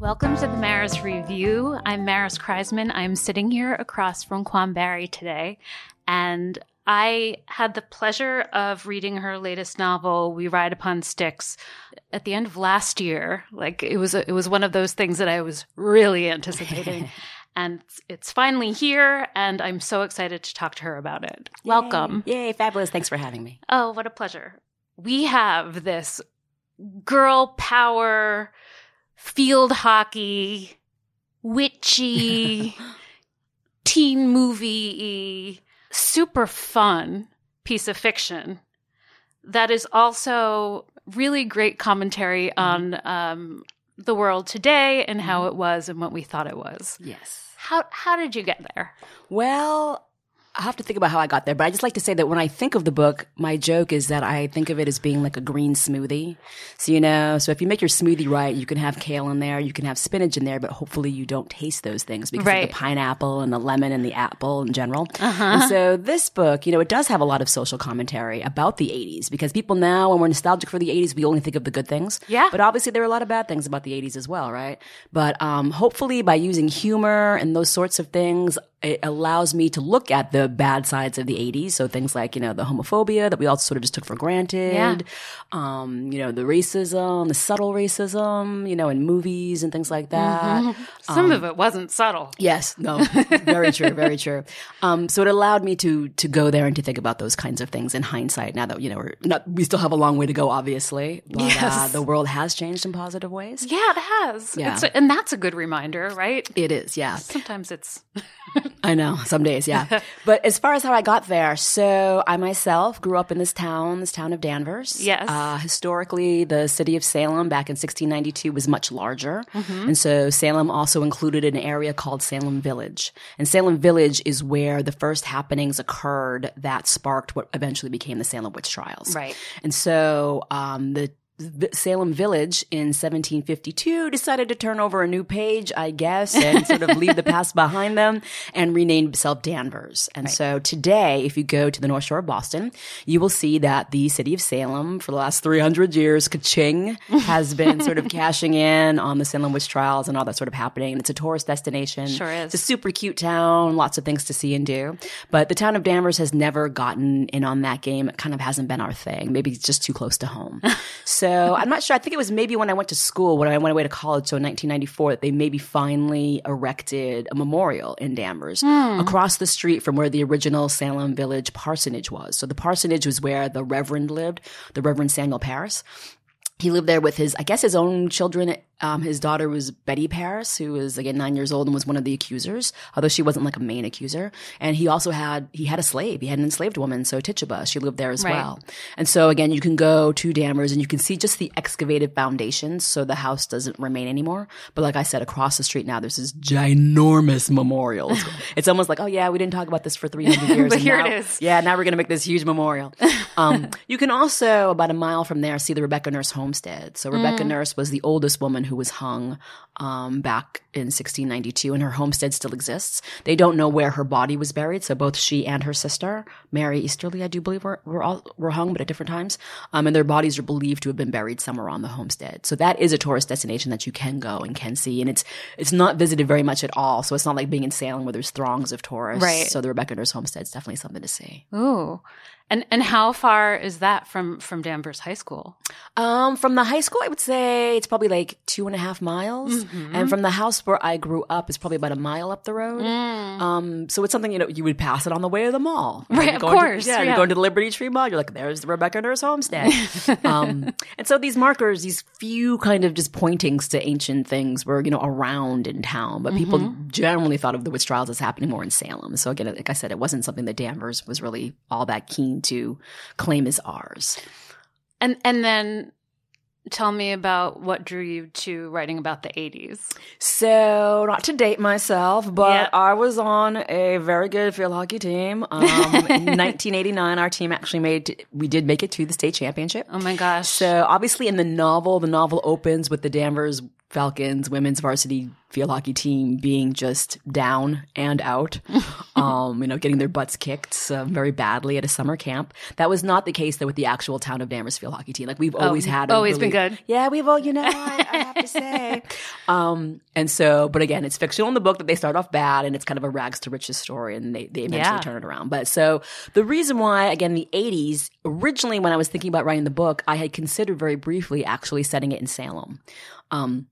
Welcome to the Maris Review. I'm Maris Kreisman. I'm sitting here across from Quan Barry today, and I had the pleasure of reading her latest novel, We Ride Upon Sticks, at the end of last year. Like it was, a, it was one of those things that I was really anticipating. and it's finally here, and I'm so excited to talk to her about it. Yay. Welcome. Yay, fabulous. Thanks for having me. Oh, what a pleasure. We have this girl power, field hockey, witchy, teen movie super fun piece of fiction that is also really great commentary Mm-hmm. on um, the world today and how Mm-hmm. it was and what we thought it was. Yes. How how did you get there? Well, I have to think about how I got there, but I just like to say that when I think of the book, my joke is that I think of it as being like a green smoothie. So, you know, so if you make your smoothie right, you can have kale in there, you can have spinach in there, but hopefully you don't taste those things because Right. of the pineapple and the lemon and the apple in general. And so this book, you know, it does have a lot of social commentary about the 80s because people now, when we're nostalgic for the 80s, we only think of the good things. Yeah. But obviously there were a lot of bad things about the 80s as well, right? But um, hopefully by using humor and those sorts of things, it allows me to look at the bad sides of the 80s. So things like, you know, the homophobia that we all sort of just took for granted. Yeah. Um, you know, the racism, the subtle racism, you know, in movies and things like that. Some Um, of it wasn't subtle. Yes, no, very true, very true. Um, so it allowed me to to go there and to think about those kinds of things in hindsight. Now that you know, we're not, we still have a long way to go, obviously, but uh, the world has changed in positive ways. Yeah, it has. Yeah. It's and that's a good reminder, right? It is, yeah. Sometimes it's I know, some days, yeah. but as far as how I got there, so I myself grew up in this town, this town of Danvers. Yes. Uh, historically, the city of Salem back in 1692 was much larger. And so Salem also included an area called Salem Village. And Salem Village is where the first happenings occurred that sparked what eventually became the Salem witch trials. right. And so um, the Salem Village in 1752 decided to turn over a new page, I guess, and sort of leave the past behind them and renamed itself Danvers. And so today, if you go to the North Shore of Boston, you will see that the city of Salem for the last 300 years, ka-ching, has been sort of cashing in on the Salem witch trials and all that sort of happening. And it's a tourist destination. Sure is. It's a super cute town, lots of things to see and do. But the town of Danvers has never gotten in on that game. It kind of hasn't been our thing. Maybe it's just too close to home. so I'm not sure. I think it was maybe when I went to school, when I went away to college, so in 1994, that they maybe finally erected a memorial in Danvers hmm. across the street from where the original Salem Village parsonage was. So the parsonage was where the Reverend lived, the Reverend Samuel Parris he lived there with his, I guess, his own children. Um, his daughter was Betty Parris, who was again nine years old and was one of the accusers, although she wasn't like a main accuser. And he also had he had a slave. He had an enslaved woman, so Tituba. She lived there as Right. well. And so again, you can go to Danvers and you can see just the excavated foundations. So the house doesn't remain anymore. But like I said, across the street now, there's this ginormous memorial. It's, almost like, oh yeah, we didn't talk about this for 300 years. But here it now- is. yeah, now we're going to make this huge memorial. Um, you can also, about a mile from there, see the Rebecca Nurse homestead. So Rebecca Nurse was the oldest woman who was hung um, back in 1692, and her homestead still exists. They don't know where her body was buried, so both she and her sister, Mary Easterly, I do believe, were, were, all, were hung, but at different times. Um, and their bodies are believed to have been buried somewhere on the homestead. So that is a tourist destination that you can go and can see, and it's it's not visited very much at all. So it's not like being in Salem where there's throngs of tourists. Right. So the Rebecca Nurse homestead is definitely something to see. Ooh. And and how far is that from from Danvers High School? Um, from the high school, I would say it's probably like two and a half miles, Mm-hmm. and from the house where I grew up, it's probably about a mile up the road. Mm. Um, so it's something you know you would pass it on the way to the mall, Right, of going to- course, yeah, yeah. you're going to the Liberty Tree Mall. You're like, there's the Rebecca Nurse homestead. um, and so these markers, these few kind of just pointings to ancient things, were you know around in town, but people Mm-hmm. generally thought of the witch trials as happening more in Salem. So again, like I said, it wasn't something that Danvers was really all that keen to claim as ours. And and then tell me about what drew you to writing about the 80s. So, not to date myself, but Yeah. I was on a very good field hockey team. Um, in 1989, our team actually made, we did make it to the state championship. Oh my gosh. So, obviously, in the novel, the novel opens with the Danvers Falcons women's varsity field hockey team being just down and out. um, you know, getting their butts kicked uh, very badly at a summer camp. That was not the case though with the actual town of Danvers field hockey team. Like we've always had, a always really- been good. Yeah, we've all, you know, I, I have to say. Um, and so, but again, it's fictional in the book that they start off bad, and it's kind of a rags to riches story, and they they eventually Yeah. turn it around. But so the reason why, again, the '80s originally, when I was thinking about writing the book, I had considered very briefly actually setting it in Salem. Um,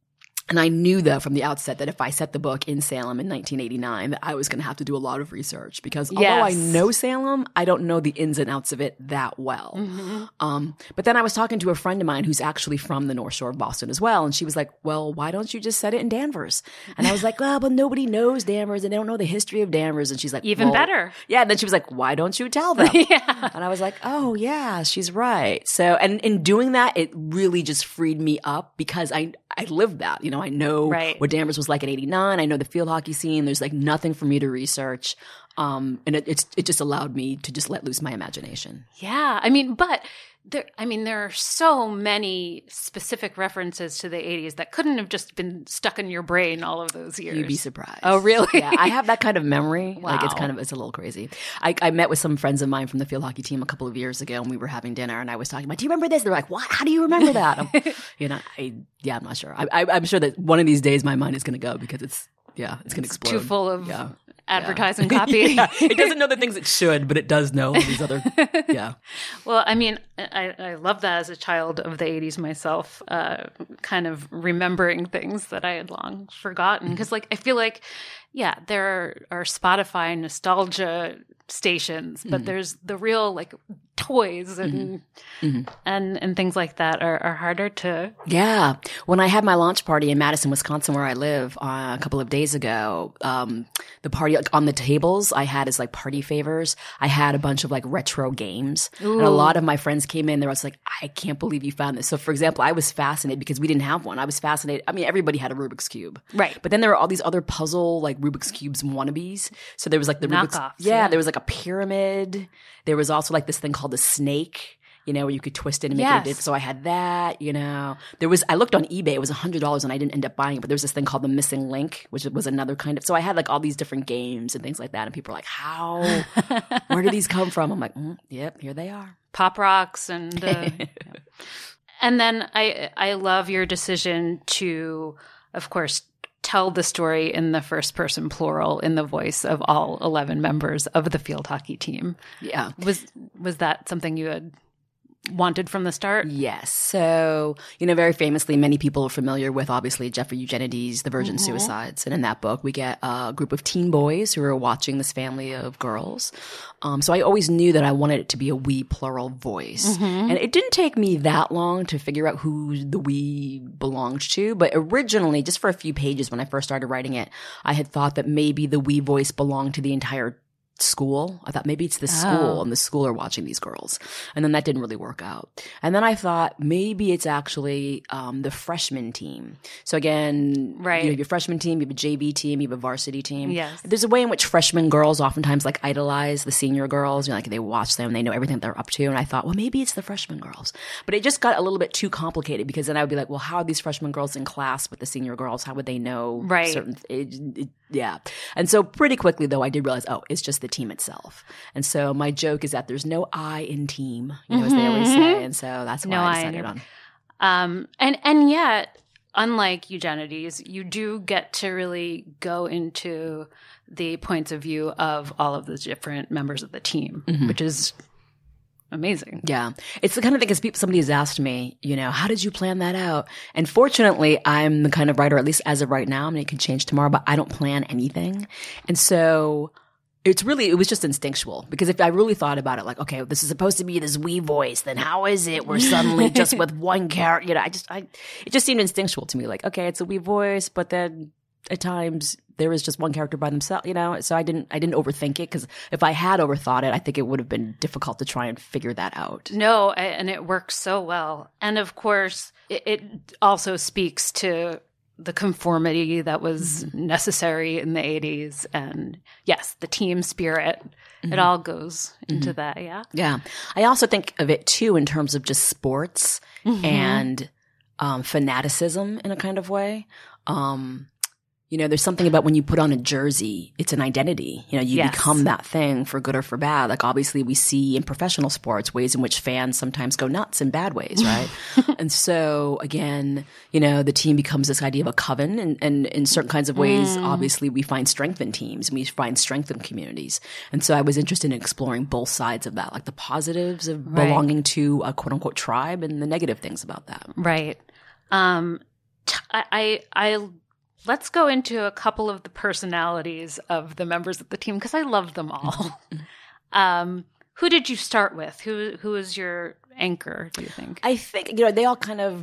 and I knew though from the outset that if I set the book in Salem in 1989, that I was going to have to do a lot of research because although I know Salem, I don't know the ins and outs of it that well. Mm-hmm. Um, but then I was talking to a friend of mine who's actually from the North Shore of Boston as well, and she was like, "Well, why don't you just set it in Danvers?" And I was like, "Well, but nobody knows Danvers, and they don't know the history of Danvers." And she's like, Even "Well," better. Yeah. And then she was like, "Why don't you tell them?" Yeah. And I was like, oh yeah, she's right. So, and in doing that, it really just freed me up because I, I lived that, you know, I know Right. what Danvers was like in 89. I know the field hockey scene. There's like nothing for me to research. Um, and it, it's, it just allowed me to just let loose my imagination. Yeah, I mean, but there, I mean, there are so many specific references to the '80s that couldn't have just been stuck in your brain all of those years. You'd be surprised. Oh, really? yeah, I have that kind of memory. Like it's kind of it's a little crazy. I, I met with some friends of mine from the field hockey team a couple of years ago, and we were having dinner, and I was talking about, "Do you remember this?" They're like, "What? How do you remember that?" I'm, you know, I yeah, I'm not sure. I, I, I'm sure that one of these days my mind is going to go because it's yeah, it's going to explode. Too full of Yeah. Advertising copy. yeah. It doesn't know the things it should, but it does know these other. Yeah. Well, I mean, I, I love that as a child of the 80s myself, uh, kind of remembering things that I had long forgotten. Because, like, I feel like, yeah, there are, Spotify nostalgia stations, but there's the real, like, toys and and and things like that are, are harder to Yeah. When I had my launch party in Madison, Wisconsin, where I live, uh, a couple of days ago, um, the party like, on the tables I had as like party favors. I had a bunch of like retro games, and a lot of my friends came in. They was like, "I can't believe you found this." So, for example, I was fascinated because we didn't have one. I was fascinated. I mean, everybody had a Rubik's cube, Right. But then there were all these other puzzle like Rubik's cubes wannabes. So there was like the Rubik's, Knockoffs, yeah, yeah. there was like a pyramid. There was also like this thing called the snake. You know, where you could twist it and make Yes. it. So I had that. You know, there was. I looked on eBay. It was hundred dollars, and I didn't end up buying it. But there was this thing called the Missing Link, which was another kind of. So I had like all these different games and things like that. And people were like, "How? Where did these come from?" I'm like, mm, "Yep, here they are." pop rocks and uh, yeah. and then I I love your decision to, of course, tell the story in the first person plural in the voice of all eleven members of the field hockey team. Yeah. Was was that something you had wanted from the start? Yes. So, you know, very famously, many people are familiar with obviously Jeffrey Eugenides, The Virgin Suicides. And in that book, we get a group of teen boys who are watching this family of girls. Um, so I always knew that I wanted it to be a we plural voice. And it didn't take me that long to figure out who the we belonged to. But originally, just for a few pages when I first started writing it, I had thought that maybe the we voice belonged to the entire school. I thought maybe it's the school Oh. and the school are watching these girls. And then that didn't really work out. And then I thought maybe it's actually um, the freshman team. So again, Right. you have your freshman team, you have a JV team, you have a varsity team. Yes. There's a way in which freshman girls oftentimes like idolize the senior girls. You know, like they watch them, they know everything they're up to. And I thought, well, maybe it's the freshman girls. But it just got a little bit too complicated because then I would be like, well, how are these freshman girls in class with the senior girls? How would they know Right. certain it, it- yeah. And so pretty quickly though, I did realize, oh, it's just the team itself. And so my joke is that there's no I in team, you know, as they always say. And so that's why No I I decided it. on. Um, and and yet, unlike Eugenides, you do get to really go into the points of view of all of the different members of the team, which is amazing. Yeah. It's the kind of thing people, somebody has asked me, you know, how did you plan that out? And fortunately, I'm the kind of writer, at least as of right now, I mean, it could change tomorrow, but I don't plan anything. And so it's really, it was just instinctual because if I really thought about it, like, okay, this is supposed to be this wee voice, then how is it we're suddenly just with one character? You know, I just, I, it just seemed instinctual to me. Like, okay, it's a wee voice, but then at times there is just one character by themselves, you know? So I didn't, I didn't overthink it because if I had overthought it, I think it would have been difficult to try and figure that out. No, and it works so well. And of course, it, it also speaks to the conformity that was necessary in the 80s. And yes, the team spirit. It all goes into that. Yeah. Yeah. I also think of it too in terms of just sports and um, fanaticism in a kind of way. Um, you know, there's something about when you put on a jersey, it's an identity. You know, you Yes. become that thing for good or for bad. Like obviously we see in professional sports ways in which fans sometimes go nuts in bad ways, right? and so again, you know, the team becomes this idea of a coven and, and in certain kinds of ways, obviously we find strength in teams and we find strength in communities. And so I was interested in exploring both sides of that, like the positives of Right. belonging to a quote unquote tribe and the negative things about that. Right. Um, t- I, I, I- let's go into a couple of the personalities of the members of the team because I love them all. um, who did you start with? Who, who is your anchor? Do you think? I think you know they all kind of.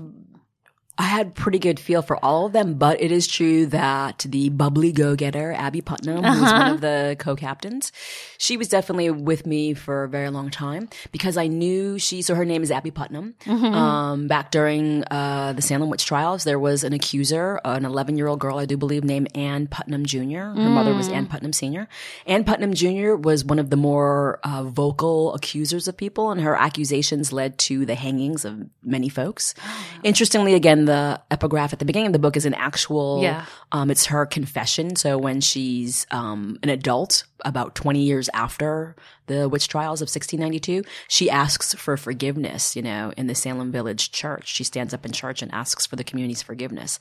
I had pretty good feel for all of them, but it is true that the bubbly go-getter Abby Putnam, who's one of the co-captains, she was definitely with me for a very long time because I knew she. So her name is Abby Putnam. Um, back during uh, the Salem witch trials, there was an accuser, an 11-year-old girl, I do believe, named Ann Putnam Jr. Her mother was Ann Putnam Sr. Ann Putnam Jr. was one of the more uh, vocal accusers of people, and her accusations led to the hangings of many folks. Interestingly, again, the epigraph at the beginning of the book is an actual. Yeah. Um, it's her confession. So when she's um, an adult, about 20 years after the witch trials of 1692, she asks for forgiveness, you know, in the Salem Village church. She stands up in church and asks for the community's forgiveness.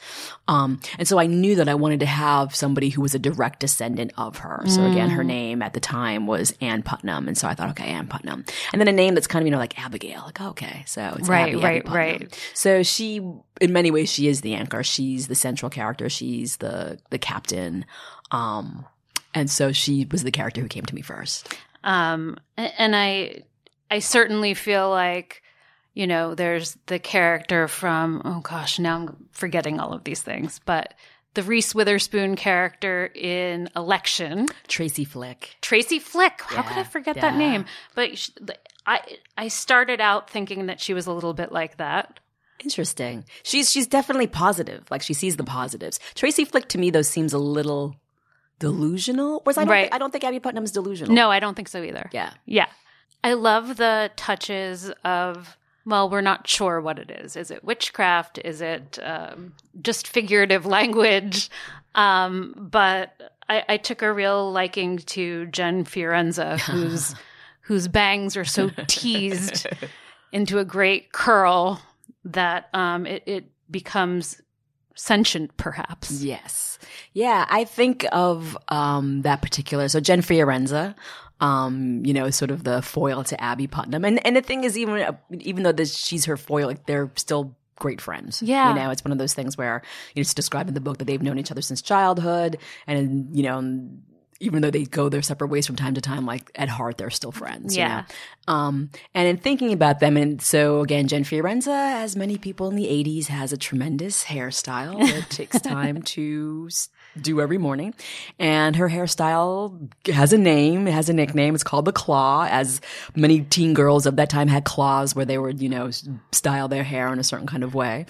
Um, and so I knew that I wanted to have somebody who was a direct descendant of her. So again, Mm. her name at the time was Ann Putnam. And so I thought, okay, Ann Putnam. And then a name that's kind of, you know, like Abigail. Like, okay, so it's Right, Abby, Abby right, Putnam. right. So she, in many ways, she is the anchor. She's the central character. She's the the captain. Um, and so she was the character who came to me first. Um, and I, I certainly feel like, you know, there's the character from, oh gosh, now I'm forgetting all of these things, but the Reese Witherspoon character in Election, Tracy Flick. Tracy Flick. How could I Yeah, forget that name? But I, I started out thinking that she was a little bit like that. Interesting. She's she's definitely positive. Like she sees the positives. Tracy Flick to me though seems a little delusional. Whereas I don't, Right. think, I don't think Abby Putnam's delusional. No, I don't think so either. Yeah. Yeah. I love the touches of, well, we're not sure what it is. Is it witchcraft? Is it um, just figurative language? Um, but I, I took a real liking to Jen Fiorenza, whose whose bangs are so teased into a great curl that um, it, it becomes sentient, perhaps. Yes. Yeah, I think of um, that particular. So Jen Fiorenza, um, you know, sort of the foil to Abby Putnam, and and the thing is, even uh, even though this, she's her foil, like they're still great friends. Yeah. you know, it's one of those things where you know, it's described in the book that they've known each other since childhood, and you know. Even though they go their separate ways from time to time, like at heart, they're still friends. you Yeah. know? Um, and in thinking about them, and so again, Jen Fiorenza, as many people in the 80s, has a tremendous hairstyle that takes time to do every morning. And her hairstyle has a name, it has a nickname. It's called the Claw, as many teen girls of that time had claws where they would, you know, style their hair in a certain kind of way.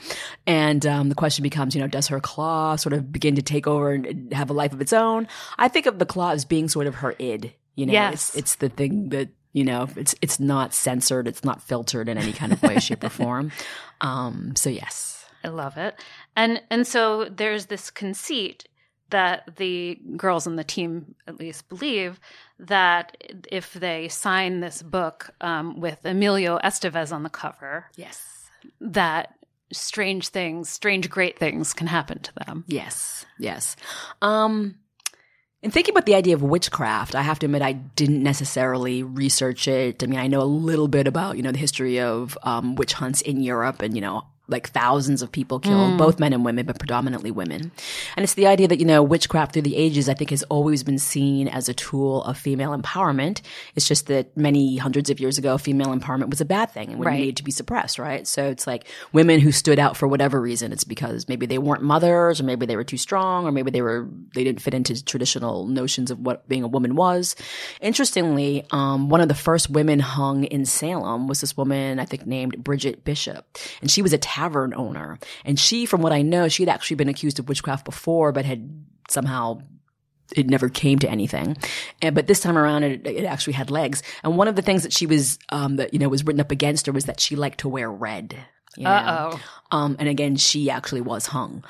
And um, the question becomes, you know, does her claw sort of begin to take over and have a life of its own? I think of the claw as being sort of her id. You know, Yes. it's it's the thing that you know it's it's not censored, it's not filtered in any kind of way, shape, or form. Um, so yes, I love it. And and so there's this conceit that the girls on the team at least believe that if they sign this book um, with Emilio Estevez on the cover, yes, that strange things, strange great things can happen to them. yes, yes. Um, in thinking about the idea of witchcraft, I have to admit I didn't necessarily research it. I mean, I know a little bit about you know the history of um, witch hunts in Europe, and you know like thousands of people killed, both men and women, but predominantly women. And it's the idea that, you know, witchcraft through the ages, I think has always been seen as a tool of female empowerment. It's just that many hundreds of years ago, female empowerment was a bad thing and women Right. needed to be suppressed, right? So it's like women who stood out for whatever reason. It's because maybe they weren't mothers or maybe they were too strong or maybe they were, they didn't fit into traditional notions of what being a woman was. Interestingly, um, one of the first women hung in Salem was this woman, I think named Bridget Bishop. And she was a tavern owner. And she, from what I know, she had actually been accused of witchcraft before, but had somehow it never came to anything. And, but this time around, it, it actually had legs. And one of the things that she was, um, that, you know, was written up against her was that she liked to wear red. You know? Uh oh. Um, and again, she actually was hung.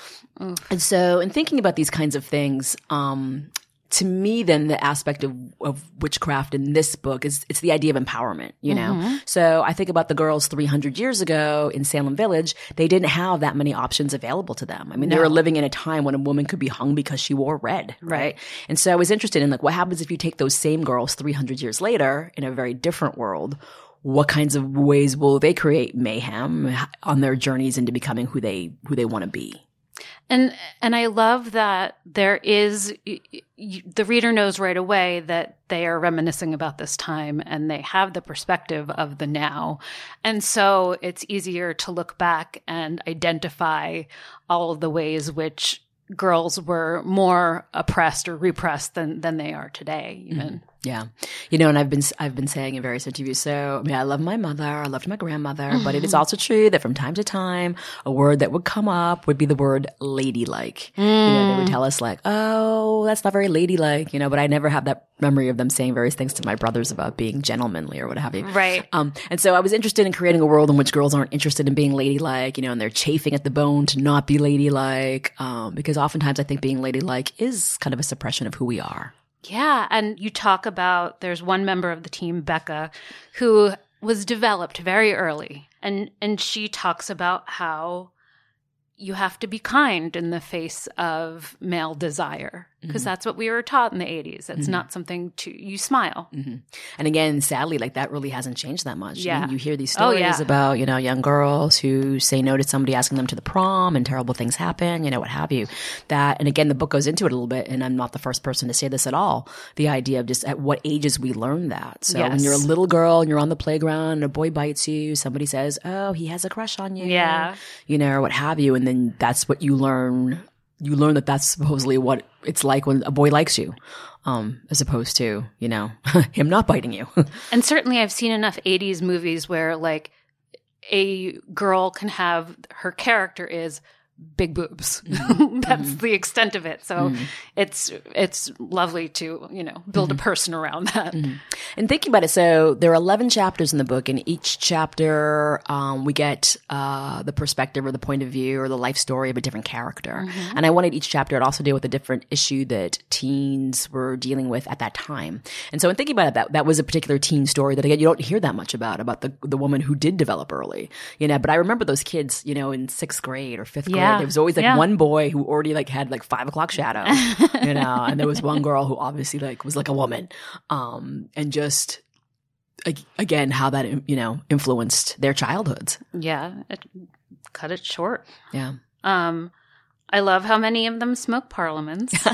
And so, in thinking about these kinds of things, um, to me, then the aspect of, of witchcraft in this book is it's the idea of empowerment, you know? Mm-hmm. So I think about the girls 300 years ago in Salem Village. They didn't have that many options available to them. I mean, they were living in a time when a woman could be hung because she wore red, right? And so I was interested in like, what happens if you take those same girls 300 years later in a very different world? What kinds of ways will they create mayhem on their journeys into becoming who they, who they want to be? And and I love that there is the reader knows right away that they are reminiscing about this time and they have the perspective of the now. And so it's easier to look back and identify all the ways which girls were more oppressed or repressed than than they are today even. Mm-hmm. Yeah. You know, and I've been, I've been saying in various interviews, so, I mean, I love my mother, I loved my grandmother, but it is also true that from time to time, a word that would come up would be the word ladylike. You know, they would tell us like, oh, that's not very ladylike, you know, but I never have that memory of them saying various things to my brothers about being gentlemanly or what have you. Right. Um, and so I was interested in creating a world in which girls aren't interested in being ladylike, you know, and they're chafing at the bone to not be ladylike. Um, because oftentimes I think being ladylike is kind of a suppression of who we are. Yeah, and you talk about there's one member of the team, Becca, who was developed very early, and and she talks about how you have to be kind in the face of male desire because mm-hmm. that's what we were taught in the 80s. It's mm-hmm. not something to you smile. Mm-hmm. And again, sadly, like that really hasn't changed that much. I Yeah. mean, you hear these Oh, stories yeah. about, you know, young girls who say no to somebody asking them to the prom and terrible things happen, you know, what have you. That, and again, the book goes into it a little bit, and I'm not the first person to say this at all. The idea of just at what ages we learn that. So when you're a little girl and you're on the playground and a boy bites you, somebody says, oh, he has a crush on you. Yeah. You know, or what have you. And then that's what you learn. You learn that that's supposedly what it's like when a boy likes you. Um, as opposed to, you know, him not biting you. And certainly I've seen enough 80s movies where like a girl can have her character is big boobs. Mm-hmm. That's mm-hmm. the extent of it. So mm-hmm. it's it's lovely to, you know, build a person around that. And thinking about it, so there are 11 chapters in the book, and each chapter, um, we get uh, the perspective or the point of view or the life story of a different character. And I wanted each chapter to also deal with a different issue that teens were dealing with at that time. And so in thinking about it, that, that was a particular teen story that, again, you don't hear that much about, about the, the woman who did develop early, you know, but I remember those kids, you know, in sixth grade or fifth Yeah. grade, there was always like Yeah. one boy who already like had like five o'clock shadow, you know, and there was one girl who obviously like was like a woman. Um, and just, again, how that, you know, influenced their childhoods. Yeah, it, cut it short. Yeah. Um, I love how many of them smoke parliaments.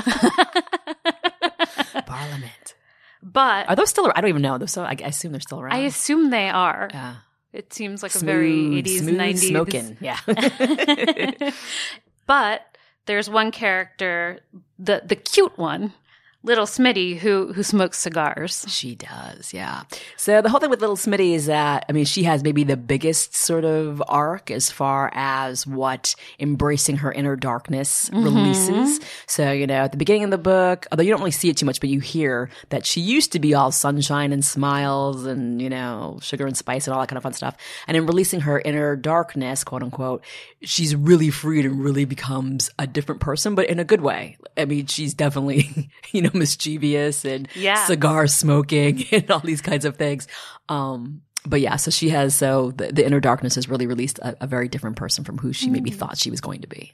Parliament. but Are those still, I don't even know. They're so, I, I assume they're still around. I assume they are. yeah. It seems like a very 80s, smooth 90s. smoking. Yeah. but there's one character, the the cute one, little Smitty, who who smokes cigars. She does, yeah. So the whole thing with Little Smitty is that, I mean, she has maybe the biggest sort of arc as far as what embracing her inner darkness mm-hmm. releases. So, you know, at the beginning of the book, although you don't really see it too much, but you hear that she used to be all sunshine and smiles and, you know, sugar and spice and all that kind of fun stuff. And in releasing her inner darkness, quote unquote, she's really freed and really becomes a different person, but in a good way. I mean, she's definitely, you know, mischievous and Yeah. cigar smoking and all these kinds of things. Um, but yeah, so she has, so the, the inner darkness has really released a, a very different person from who she maybe thought she was going to be.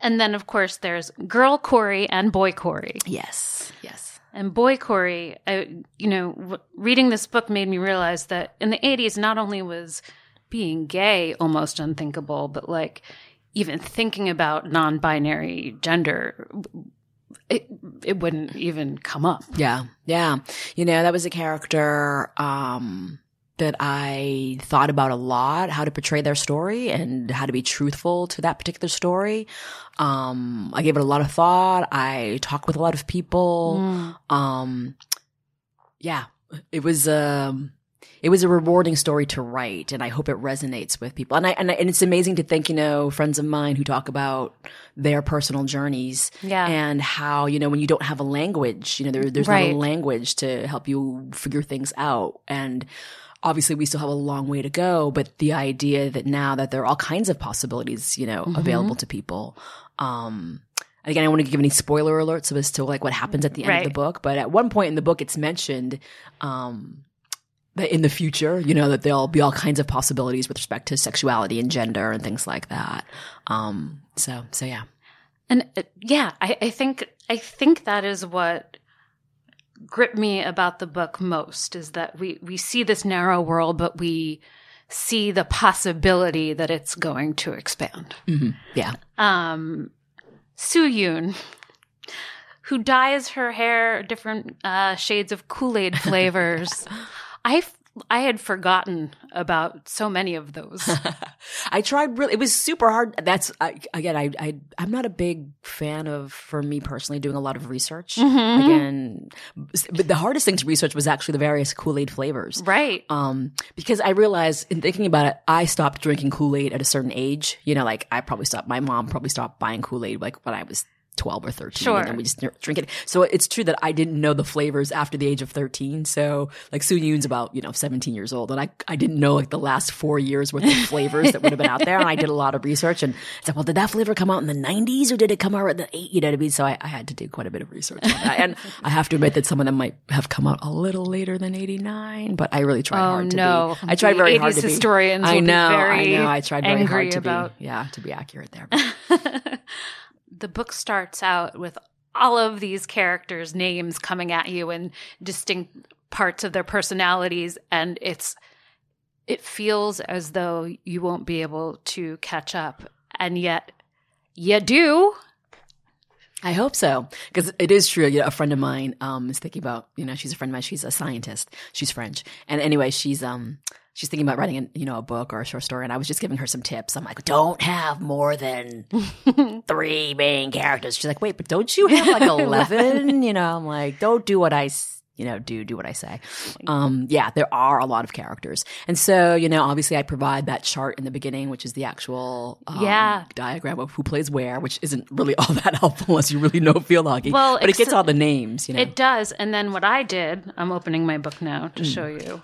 And then, of course, there's girl Corey and boy Corey. Yes. Yes. And boy Corey, I, you know, w- reading this book made me realize that in the 80s, not only was being gay almost unthinkable, but like even thinking about non binary gender, it, it wouldn't even come up. Yeah. Yeah. You know, that was a character, um, that I thought about a lot, how to portray their story and how to be truthful to that particular story. Um, I gave it a lot of thought. I talked with a lot of people. Um, yeah, it was, um, it was a rewarding story to write and I hope it resonates with people. And I, and, I, and it's amazing to think, you know, friends of mine who talk about their personal journeys Yeah. and how, you know, when you don't have a language, you know, there, there's not a language to help you figure things out. And obviously we still have a long way to go, but the idea that now that there are all kinds of possibilities, you know, available to people, um, Again, I don't want to give any spoiler alerts as to like what happens at the end of the book, but at one point in the book, it's mentioned um, that in the future, you know, that there'll be all kinds of possibilities with respect to sexuality and gender and things like that. Um, so, so yeah. And uh, yeah, I, I think I think that is what gripped me about the book most is that we we see this narrow world, but we see the possibility that it's going to expand. hmm Yeah. Um, Soo Yoon, who dyes her hair different uh, shades of Kool Aid flavors, I I had forgotten about so many of those. I tried really, it was super hard. That's, I, again, I, I, I'm not a big fan of, for me personally, doing a lot of research. Mhm. Again, but the hardest thing to research was actually the various Kool-Aid flavors. Right. Um, because I realized in thinking about it, I stopped drinking Kool-Aid at a certain age. You know, like I probably stopped, my mom probably stopped buying Kool-Aid like when I was 12 or 13 Sure. and then we just drink it. So it's true that I didn't know the flavors after the age of 13. So like Soo Yoon's about, you know, 17 years old and I, I didn't know like the last four years worth of flavors that would have been out there. And I did a lot of research and it's like, well, did that flavor come out in the 90s or did it come out in the eight? You know what I mean? So I, I had to do quite a bit of research on that. And I have to admit that some of them might have come out a little later than 89, but I really tried Oh, hard to no. be. I tried The very hard 80s to be. historians I know, I know. I tried very hard to about- be, yeah, to be accurate there. the book starts out with all of these characters' names coming at you and distinct parts of their personalities, and it's it feels as though you won't be able to catch up, and yet you do. I hope so because it is true. You know, a friend of mine um, is thinking about. You know, she's a friend of mine. She's a scientist. She's French, and anyway, she's um she's thinking about writing, a, you know, a book or a short story. And I was just giving her some tips. I'm like, don't have more than three main characters. She's like, wait, but don't you have like eleven? you know, I'm like, don't do what I. s- You know, do do what I say. Um, yeah, there are a lot of characters, and so you know, obviously, I provide that chart in the beginning, which is the actual um, Yeah. diagram of who plays where, which isn't really all that helpful unless you really know field hockey. Well, but it gets all the names, you know. It does, and then what I did, I'm opening my book now to show you,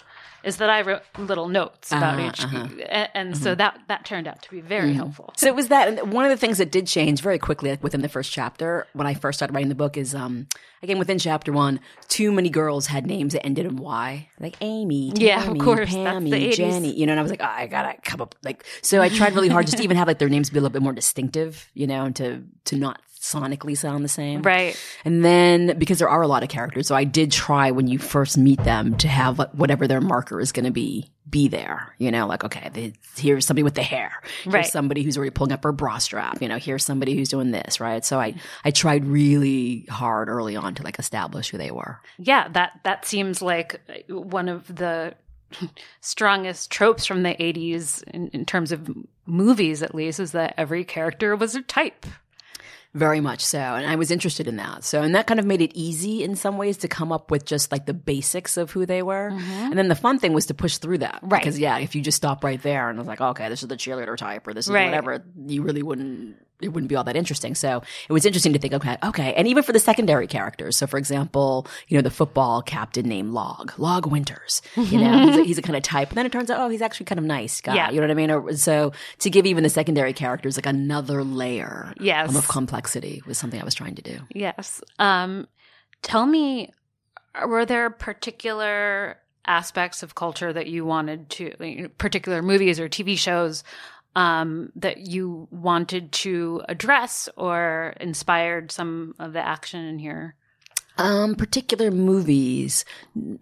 is that I wrote little notes about Uh-huh, each, uh-huh. a- and so that that turned out to be very helpful. So it was that, and one of the things that did change very quickly, like within the first chapter, when I first started writing the book, is um, again within chapter one, too many girls had names that ended in Y, like Amy, Tammy, Yeah, of course, Pammy, Jenny, you know. And I was like, oh, I gotta come up like. So I tried really hard just to even have like their names be a little bit more distinctive, you know, and to to not sonically sound the same, Right. And then because there are a lot of characters, so I did try when you first meet them to have whatever their marker is going to be be there. You know, like okay, the, here's somebody with the hair. Here's Right. somebody who's already pulling up her bra strap. You know, here's somebody who's doing this. Right. So I I tried really hard early on to like establish who they were. Yeah, that that seems like one of the strongest tropes from the 80s in, in terms of movies at least is that every character was a type. Very much so. And I was interested in that. So, and that kind of made it easy in some ways to come up with just like the basics of who they were. Mm-hmm. And then the fun thing was to push through that. Right. Because, yeah, if you just stop right there and was like, okay, this is the cheerleader type or this is Right. whatever, you really wouldn't, it wouldn't be all that interesting. So it was interesting to think, okay, okay. And even for the secondary characters. So, for example, you know, the football captain named Log, Log Winters, you know, he's, a, he's a kind of type. And then it turns out, oh, he's actually kind of nice guy. Yeah. You know what I mean? Or, so to give even the secondary characters like another layer Yes. of complexity was something I was trying to do. Yes. Um, tell me, were there particular aspects of culture that you wanted to, particular movies or TV shows um, that you wanted to address or inspired some of the action in here? Um, particular movies.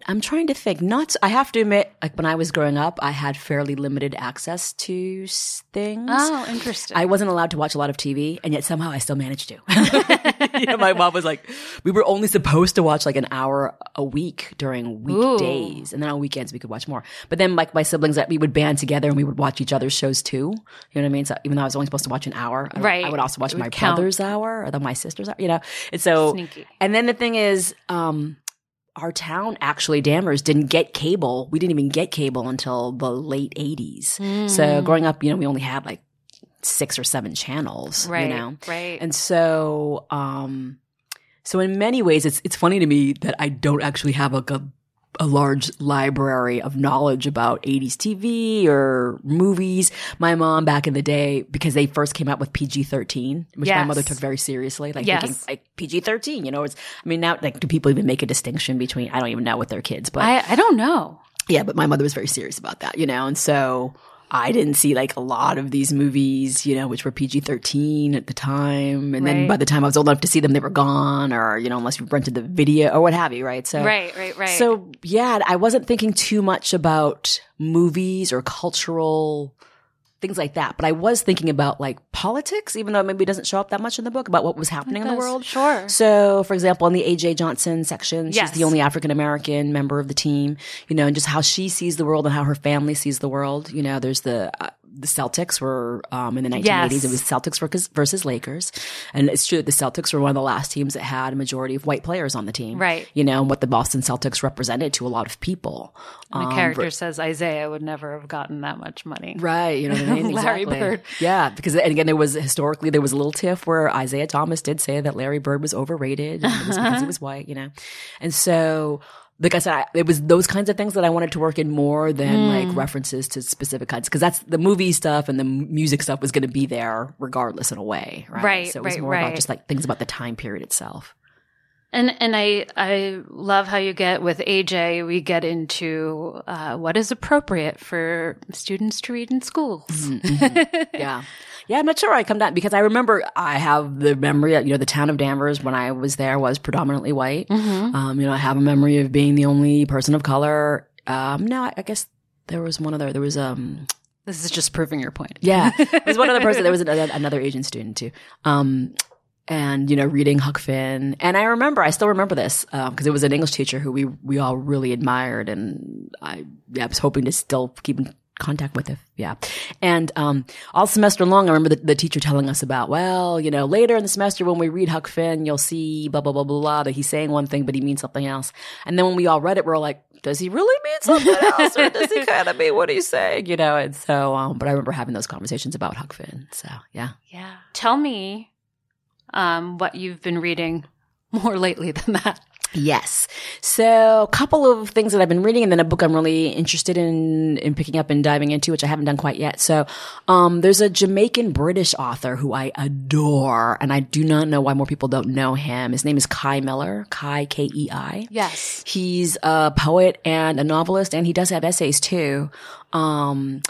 I'm trying to think. Not. I have to admit, like when I was growing up, I had fairly limited access to things. Oh, interesting. I wasn't allowed to watch a lot of TV, and yet somehow I still managed to. you know, my mom was like, we were only supposed to watch like an hour a week during weekdays, and then on weekends we could watch more. But then, like my siblings, that we would band together and we would watch each other's shows too. You know what I mean? So even though I was only supposed to watch an hour, I, Right. I would also watch would my count. brother's hour or then my sister's hour. You know, and so Sneaky. and then the thing is, um, our town actually Danvers didn't get cable. We didn't even get cable until the late 80s. Mm. So growing up, you know, we only had like six or seven channels, right, you know. right. And so um so in many ways it's it's funny to me that I don't actually have like a a large library of knowledge about 80s TV or movies. My mom back in the day, because they first came out with PG 13, which my mother took very seriously, like Yes. thinking like PG 13, you know, it's, I mean, now, like, do people even make a distinction between, I don't even know with their kids, but I, I don't know. yeah, but my mother was very serious about that, you know, and so I didn't see like a lot of these movies, you know, which were PG 13 at the time. And then by the time I was old enough to see them, they were gone or, you know, unless you rented the video or what have you, right? So, Right, right, right. so yeah, I wasn't thinking too much about movies or cultural things like that, but I was thinking about like politics, even though it maybe doesn't show up that much in the book about what was happening in the world. Sure. So, for example, in the AJ Johnson section, Yes. she's the only African American member of the team, you know, and just how she sees the world and how her family sees the world. You know, there's the, uh, the Celtics were, um, in the 1980s, Yes. it was Celtics versus, Lakers. And it's true that the Celtics were one of the last teams that had a majority of white players on the team. Right. You know, what the Boston Celtics represented to a lot of people. My Um, character says Isaiah would never have gotten that much money. Right, you know what I mean? Larry Exactly. Bird. Yeah, because and again, there was historically there was a little tiff where Isaiah Thomas did say that Larry Bird was overrated and it was because he was white, you know, and so. Like I said, I, it was those kinds of things that I wanted to work in more than hmm. like references to specific kinds, because that's the movie stuff and the music stuff was going to be there regardless in a way, right? Right, So it was right, more right. about just like things about the time period itself. And and I I love how you get with AJ. We get into uh, what is appropriate for students to read in schools. Mm-hmm, mm-hmm. yeah. Yeah, I'm not sure I come down because I remember I have the memory that, you know, the town of Danvers when I was there was predominantly white. Um, you know, I have a memory of being the only person of color. Um, no, I, I guess there was one other, there was, um, This is just proving your point. yeah, there was one other person. There was another, another Asian student too. Um, and you know, reading Huck Finn, and I remember, I still remember this because it was an English teacher who we we all really admired, and I, yeah, I was hoping to still keep in contact with if yeah. And um, all semester long, I remember the, the teacher telling us about, well, you know, later in the semester when we read Huck Finn, you'll see blah blah blah blah blah that he's saying one thing, but he means something else. And then when we all read it, we're all like, does he really mean something else, or does he kind of mean what he's saying? You know, and so, um, but I remember having those conversations about Huck Finn. So yeah. Yeah. Tell me um, what you've been reading more lately than that. Yes. So a couple of things that I've been reading and then a book I'm really interested in, in picking up and diving into, which I haven't done quite yet. So, um, there's a Jamaican British author who I adore and I do not know why more people don't know him. His name is Kei Miller, Kei K-E-I. Yes. He's a poet and a novelist, and he does have essays too. Um,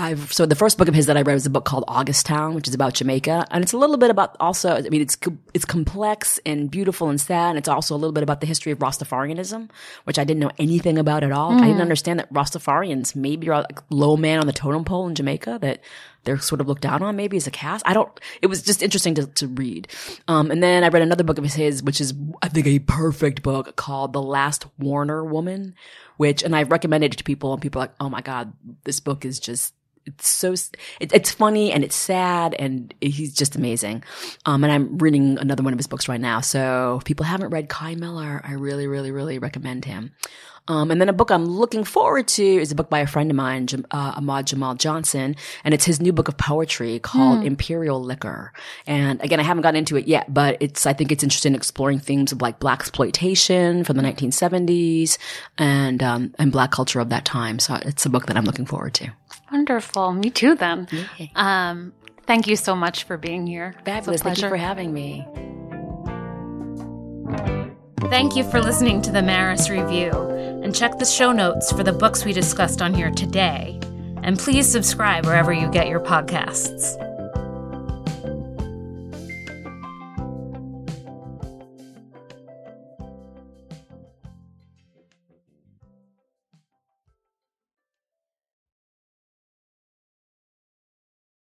I've so the first book of his that I read was a book called August Town, which is about Jamaica, and it's a little bit about also. I mean, it's it's complex and beautiful and sad, and it's also a little bit about the history of Rastafarianism, which I didn't know anything about at all. I didn't understand that Rastafarians maybe are like low man on the totem pole in Jamaica that they're sort of looked down on maybe as a caste. I don't. It was just interesting to, to read. Um, and then I read another book of his, which is I think a perfect book called The Last Warner Woman, which and I've recommended it to people, and people are like, oh my god, this book is just it's so it, it's funny and it's sad and he's just amazing um and i'm reading another one of his books right now so if people haven't read kei miller i really really really recommend him um, and then a book I'm looking forward to is a book by a friend of mine, uh, Amaud Jamaul Johnson, and it's his new book of poetry called Imperial Liquor. And again, I haven't gotten into it yet, but it's I think it's interesting exploring themes of like black exploitation from the 1970s and um, and black culture of that time. So it's a book that I'm looking forward to. Wonderful. Me too, then. Um, thank you so much for being here. Fabulous. Thank you for having me. Thank you for listening to the Maris Review, and check the show notes for the books we discussed on here today. And please subscribe wherever you get your podcasts.